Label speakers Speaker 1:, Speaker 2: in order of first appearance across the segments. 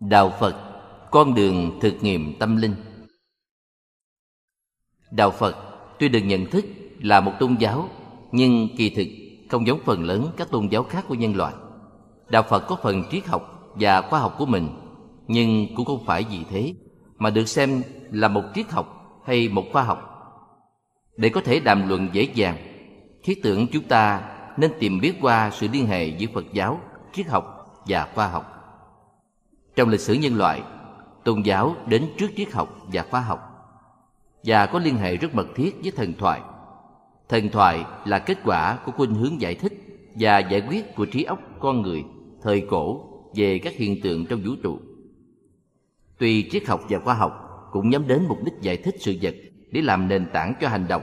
Speaker 1: Đạo Phật Con đường thực nghiệm tâm linh. Đạo Phật tuy được nhận thức là một tôn giáo Nhưng kỳ thực không giống phần lớn các tôn giáo khác của nhân loại. Đạo Phật có phần triết học và khoa học của mình Nhưng cũng không phải vì thế Mà được xem là một triết học hay một khoa học. Để có thể đàm luận dễ dàng Thiết tưởng chúng ta nên tìm biết qua sự liên hệ giữa Phật giáo, triết học và khoa học trong lịch sử nhân loại, tôn giáo đến trước triết học và khoa học và có liên hệ rất mật thiết với thần thoại. Thần thoại là kết quả của khuynh hướng giải thích và giải quyết của trí óc con người thời cổ về các hiện tượng trong vũ trụ. Tuy triết học và khoa học cũng nhắm đến mục đích giải thích sự vật để làm nền tảng cho hành động,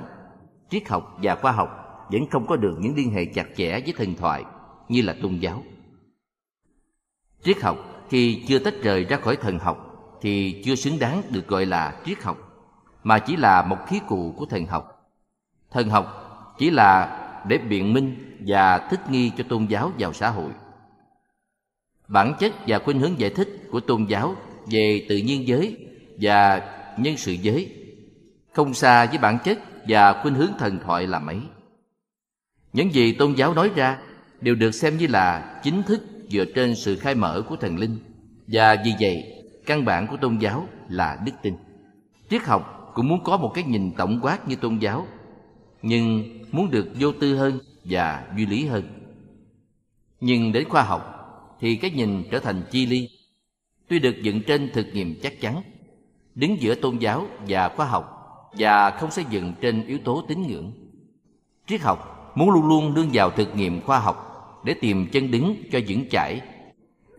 Speaker 1: triết học và khoa học vẫn không có được những liên hệ chặt chẽ với thần thoại như là tôn giáo. Triết học khi chưa tách rời ra khỏi thần học, thì chưa xứng đáng được gọi là triết học, mà chỉ là một khí cụ của thần học. Thần học chỉ là để biện minh và thích nghi cho tôn giáo vào xã hội. Bản chất và khuynh hướng giải thích của tôn giáo về tự nhiên giới và nhân sự giới không xa với bản chất và khuynh hướng thần thoại là mấy. Những gì tôn giáo nói ra đều được xem như là chính thức dựa trên sự khai mở của thần linh. Và vì vậy, căn bản của tôn giáo là đức tin. Triết học cũng muốn có một cái nhìn tổng quát như tôn giáo, nhưng muốn được vô tư hơn và duy lý hơn. Nhưng đến khoa học thì cái nhìn trở thành chi ly. Tuy được dựng trên thực nghiệm chắc chắn, đứng giữa tôn giáo và khoa học và không xây dựng trên yếu tố tín ngưỡng. Triết học muốn luôn luôn đương vào thực nghiệm khoa học để tìm chân đứng cho vững chãi.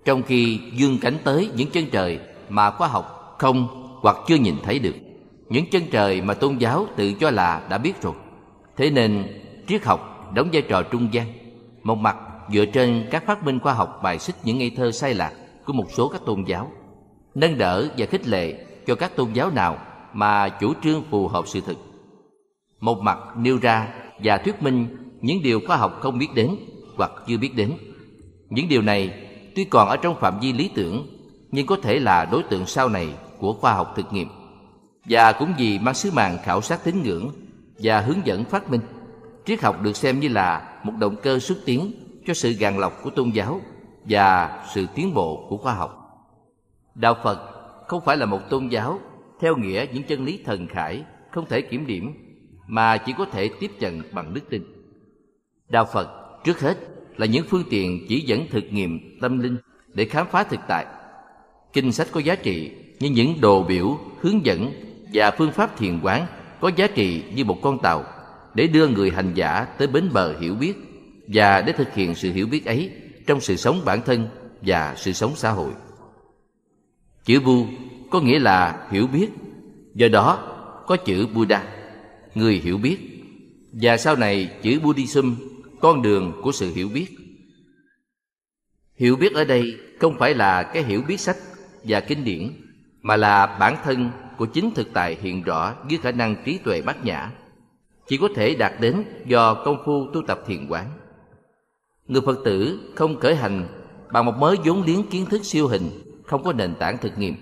Speaker 1: Trong khi dương cánh tới những chân trời mà khoa học không hoặc chưa nhìn thấy được, những chân trời mà tôn giáo tự cho là đã biết rồi. Thế nên, triết học đóng vai trò trung gian. Một mặt, dựa trên các phát minh khoa học bài xích những ngây thơ sai lạc của một số các tôn giáo, nâng đỡ và khích lệ cho các tôn giáo nào mà chủ trương phù hợp sự thực. Một mặt nêu ra và thuyết minh những điều khoa học không biết đến hoặc chưa biết đến. Những điều này tuy còn ở trong phạm vi lý tưởng, nhưng có thể là đối tượng sau này của khoa học thực nghiệm. Và cũng vì mang sứ mạng khảo sát tín ngưỡng và hướng dẫn phát minh, triết học được xem như là một động cơ xuất tiến cho sự gàn lọc của tôn giáo và sự tiến bộ của khoa học. Đạo phật không phải là một tôn giáo theo nghĩa những chân lý thần khải không thể kiểm điểm, mà chỉ có thể tiếp nhận bằng đức tin. Đạo phật trước hết là những phương tiện chỉ dẫn thực nghiệm tâm linh để khám phá thực tại. Kinh sách có giá trị như những đồ biểu, hướng dẫn và phương pháp thiền quán có giá trị như một con tàu để đưa người hành giả tới bến bờ hiểu biết và để thực hiện sự hiểu biết ấy trong sự sống bản thân và sự sống xã hội. Chữ Bu có nghĩa là hiểu biết, do đó có chữ Buddha, người hiểu biết, và sau này chữ Buddhism con đường của sự hiểu biết. Hiểu biết ở đây không phải là cái hiểu biết sách và kinh điển, mà là bản thân của chính thực tại hiện rõ dưới khả năng trí tuệ bát nhã. Chỉ có thể đạt đến do công phu tu tập thiền quán. Người phật tử không khởi hành bằng một mớ vốn liếng kiến thức siêu hình, không có nền tảng thực nghiệm,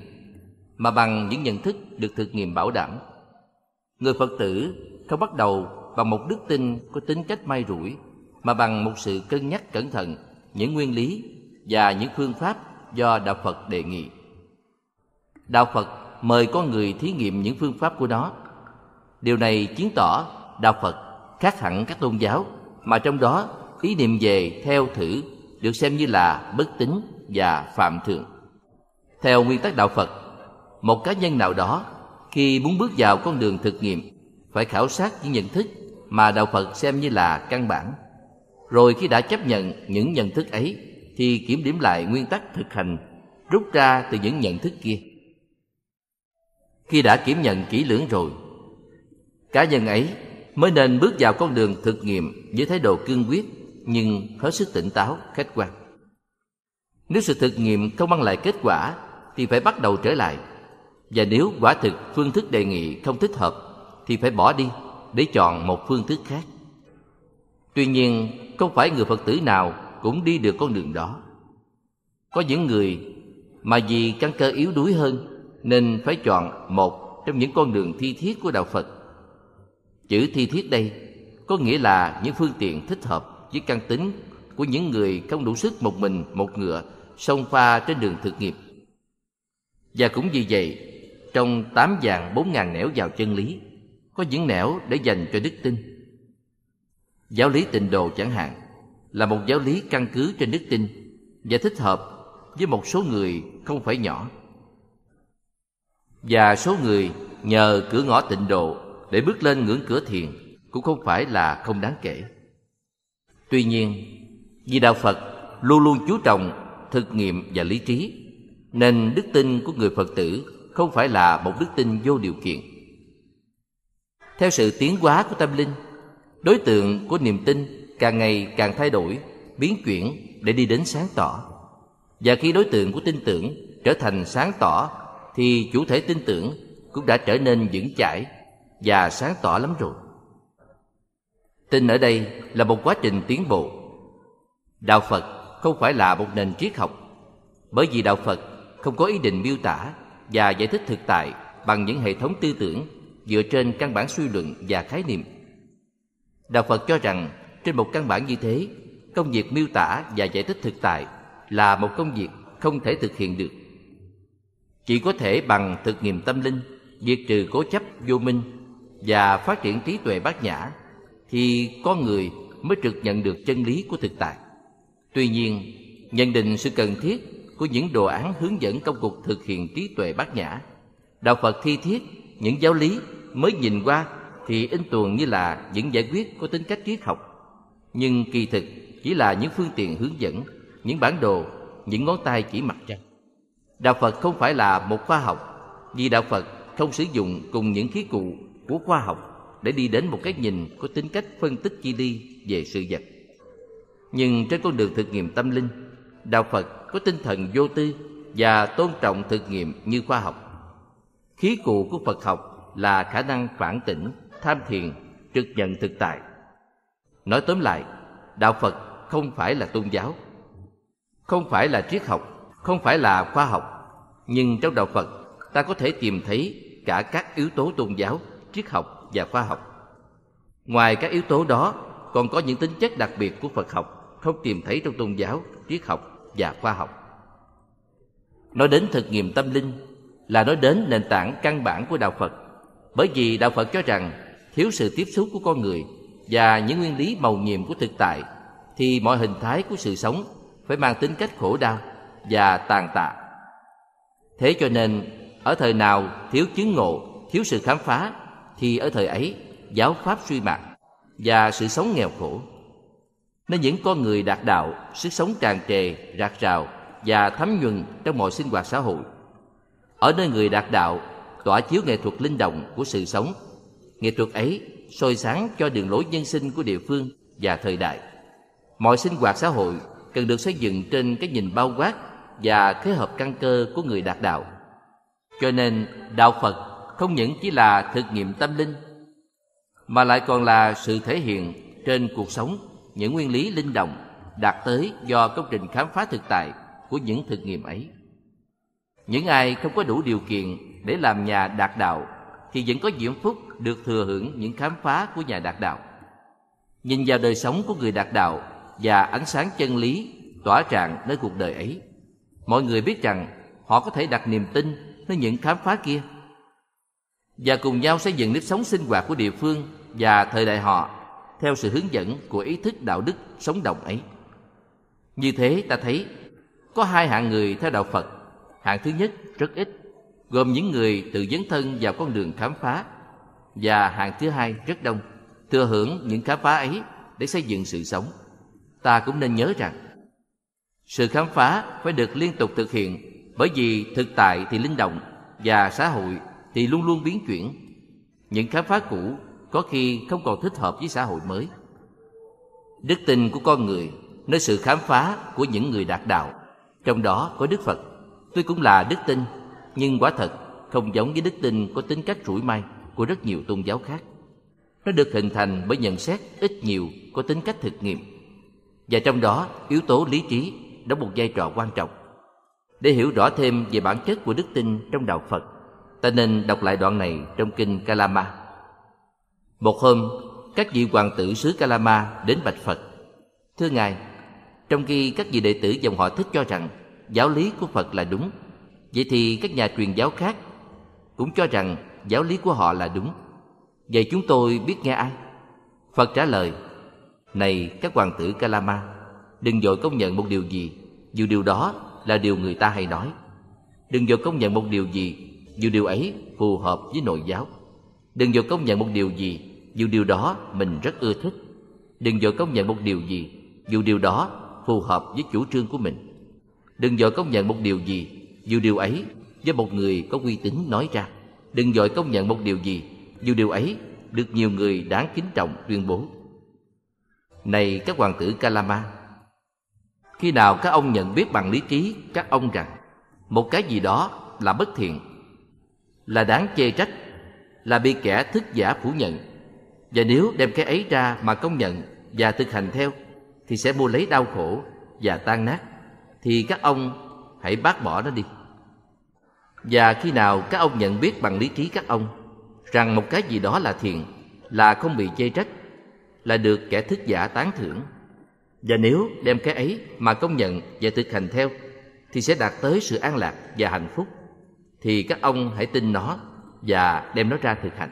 Speaker 1: mà bằng những nhận thức được thực nghiệm bảo đảm. Người phật tử không bắt đầu bằng một đức tin có tính cách may rủi mà bằng một sự cân nhắc cẩn thận những nguyên lý và những phương pháp do đạo Phật đề nghị. Đạo Phật mời con người thí nghiệm những phương pháp của nó. Điều này chứng tỏ đạo Phật khác hẳn các tôn giáo mà trong đó ý niệm về theo thử được xem như là bất tín và phạm thượng. Theo nguyên tắc đạo Phật, một cá nhân nào đó khi muốn bước vào con đường thực nghiệm phải khảo sát những nhận thức mà đạo Phật xem như là căn bản rồi khi đã chấp nhận những nhận thức ấy, thì kiểm điểm lại nguyên tắc thực hành, rút ra từ những nhận thức kia. Khi đã kiểm nhận kỹ lưỡng rồi, cá nhân ấy mới nên bước vào con đường thực nghiệm với thái độ cương quyết nhưng hết sức tỉnh táo, khách quan. Nếu sự thực nghiệm không mang lại kết quả, thì phải bắt đầu trở lại. Và nếu quả thực phương thức đề nghị không thích hợp, thì phải bỏ đi để chọn một phương thức khác tuy nhiên không phải người phật tử nào cũng đi được con đường đó có những người mà vì căn cơ yếu đuối hơn nên phải chọn một trong những con đường thi thiết của đạo Phật. Chữ thi thiết đây có nghĩa là những phương tiện thích hợp với căn tính của những người không đủ sức một mình một ngựa xông pha trên đường thực nghiệp. Và cũng vì vậy, trong tám vàng bốn ngàn nẻo vào chân lý, có những nẻo để dành cho đức tin. Giáo lý tịnh độ chẳng hạn là một giáo lý căn cứ trên đức tin và thích hợp với một số người không phải nhỏ. Và số người nhờ cửa ngõ tịnh độ để bước lên ngưỡng cửa thiền cũng không phải là không đáng kể. Tuy nhiên, vì Đạo Phật luôn luôn chú trọng thực nghiệm và lý trí, nên đức tin của người Phật tử không phải là một đức tin vô điều kiện. Theo sự tiến hóa của tâm linh, đối tượng của niềm tin càng ngày càng thay đổi, biến chuyển để đi đến sáng tỏ. Và khi đối tượng của tin tưởng trở thành sáng tỏ thì chủ thể tin tưởng cũng đã trở nên vững chãi và sáng tỏ lắm rồi. Tin ở đây là một quá trình tiến bộ. Đạo Phật không phải là một nền triết học, bởi vì đạo Phật không có ý định miêu tả và giải thích thực tại bằng những hệ thống tư tưởng dựa trên căn bản suy luận và khái niệm. Đạo Phật cho rằng trên một căn bản như thế, công việc miêu tả và giải thích thực tại là một công việc không thể thực hiện được. Chỉ có thể bằng thực nghiệm tâm linh, diệt trừ cố chấp vô minh và phát triển trí tuệ bát nhã thì con người mới trực nhận được chân lý của thực tại. Tuy nhiên, nhận định sự cần thiết của những đồ án hướng dẫn công cuộc thực hiện trí tuệ bát nhã, đạo Phật thi thiết những giáo lý mới nhìn qua thì in tuồng như là những giải quyết có tính cách triết học, nhưng kỳ thực chỉ là những phương tiện hướng dẫn, những bản đồ, những ngón tay chỉ mặt trăng. Đạo Phật không phải là một khoa học, vì đạo Phật không sử dụng cùng những khí cụ của khoa học để đi đến một cái nhìn có tính cách phân tích chi ly về sự vật. Nhưng trên con đường thực nghiệm tâm linh, đạo Phật có tinh thần vô tư và tôn trọng thực nghiệm như khoa học. Khí cụ của Phật học là khả năng phản tỉnh, tham thiền, trực nhận thực tại. Nói tóm lại, đạo Phật không phải là tôn giáo, không phải là triết học, không phải là khoa học, nhưng trong đạo Phật ta có thể tìm thấy cả các yếu tố tôn giáo, triết học và khoa học. Ngoài các yếu tố đó, còn có những tính chất đặc biệt của Phật học không tìm thấy trong tôn giáo, triết học và khoa học. Nói đến thực nghiệm tâm linh là nói đến nền tảng căn bản của đạo Phật. Bởi vì đạo Phật cho rằng thiếu sự tiếp xúc của con người và những nguyên lý màu nhiệm của thực tại thì mọi hình thái của sự sống phải mang tính cách khổ đau và tàn tạ. Thế cho nên ở thời nào thiếu chứng ngộ, thiếu sự khám phá thì ở thời ấy giáo pháp suy mạc và sự sống nghèo khổ. Nên những con người đạt đạo, sức sống tràn trề, rạc rào và thấm nhuần trong mọi sinh hoạt xã hội. Ở nơi người đạt đạo, tỏa chiếu nghệ thuật linh động của sự sống. Nghệ thuật ấy soi sáng cho đường lối nhân sinh của địa phương và thời đại. Mọi sinh hoạt xã hội cần được xây dựng trên cái nhìn bao quát và kết hợp căn cơ của người đạt đạo. Cho nên, đạo Phật không những chỉ là thực nghiệm tâm linh mà lại còn là sự thể hiện trên cuộc sống những nguyên lý linh động đạt tới do công trình khám phá thực tại của những thực nghiệm ấy. Những ai không có đủ điều kiện để làm nhà đạt đạo thì vẫn có diễm phúc được thừa hưởng những khám phá của nhà đạt đạo. Nhìn vào đời sống của người đạt đạo và ánh sáng chân lý tỏa tràn nơi cuộc đời ấy, mọi người biết rằng họ có thể đặt niềm tin nơi những khám phá kia và cùng nhau xây dựng nếp sống sinh hoạt của địa phương và thời đại họ theo sự hướng dẫn của ý thức đạo đức sống động ấy. Như thế ta thấy có hai hạng người theo đạo Phật. Hạng thứ nhất rất ít, gồm những người tự dấn thân vào con đường khám phá và hạng thứ hai rất đông, thừa hưởng những khám phá ấy để xây dựng sự sống. Ta cũng nên nhớ rằng sự khám phá phải được liên tục thực hiện bởi vì thực tại thì linh động và xã hội thì luôn luôn biến chuyển. Những khám phá cũ có khi không còn thích hợp với xã hội mới. Đức tin của con người nơi sự khám phá của những người đạt đạo, trong đó có Đức Phật. tôi cũng là đức tin, nhưng quả thật không giống với đức tin có tính cách rủi may của rất nhiều tôn giáo khác. Nó được hình thành bởi nhận xét ít nhiều có tính cách thực nghiệm. Và trong đó, yếu tố lý trí đóng một vai trò quan trọng. Để hiểu rõ thêm về bản chất của đức tin trong đạo Phật, ta nên đọc lại đoạn này trong kinh Kalama. Một hôm, các vị hoàng tử xứ Kalama đến bạch Phật. Thưa Ngài, trong khi các vị đệ tử dòng họ thích cho rằng giáo lý của Phật là đúng, vậy thì các nhà truyền giáo khác cũng cho rằng giáo lý của họ là đúng. Vậy chúng tôi biết nghe ai? Phật trả lời, Này các hoàng tử Kalama, đừng dội công nhận một điều gì, dù điều đó là điều người ta hay nói. Đừng dội công nhận một điều gì, dù điều ấy phù hợp với nội giáo. Đừng dội công nhận một điều gì, dù điều đó mình rất ưa thích. Đừng dội công nhận một điều gì, dù điều đó phù hợp với chủ trương của mình. Đừng dội công nhận một điều gì, dù điều ấy với một người có uy tín nói ra. Đừng dội công nhận một điều gì, dù điều ấy được nhiều người đáng kính trọng tuyên bố. Này các hoàng tử Kalama, khi nào các ông nhận biết bằng lý trí các ông rằng một cái gì đó là bất thiện, là đáng chê trách, là bị kẻ thức giả phủ nhận, và nếu đem cái ấy ra mà công nhận và thực hành theo, thì sẽ mua lấy đau khổ và tan nát, thì các ông hãy bác bỏ nó đi. Và khi nào các ông nhận biết bằng lý trí các ông rằng một cái gì đó là thiện, là không bị chê trách, là được kẻ thức giả tán thưởng. Và nếu đem cái ấy mà công nhận và thực hành theo, thì sẽ đạt tới sự an lạc và hạnh phúc. Thì các ông hãy tin nó và đem nó ra thực hành.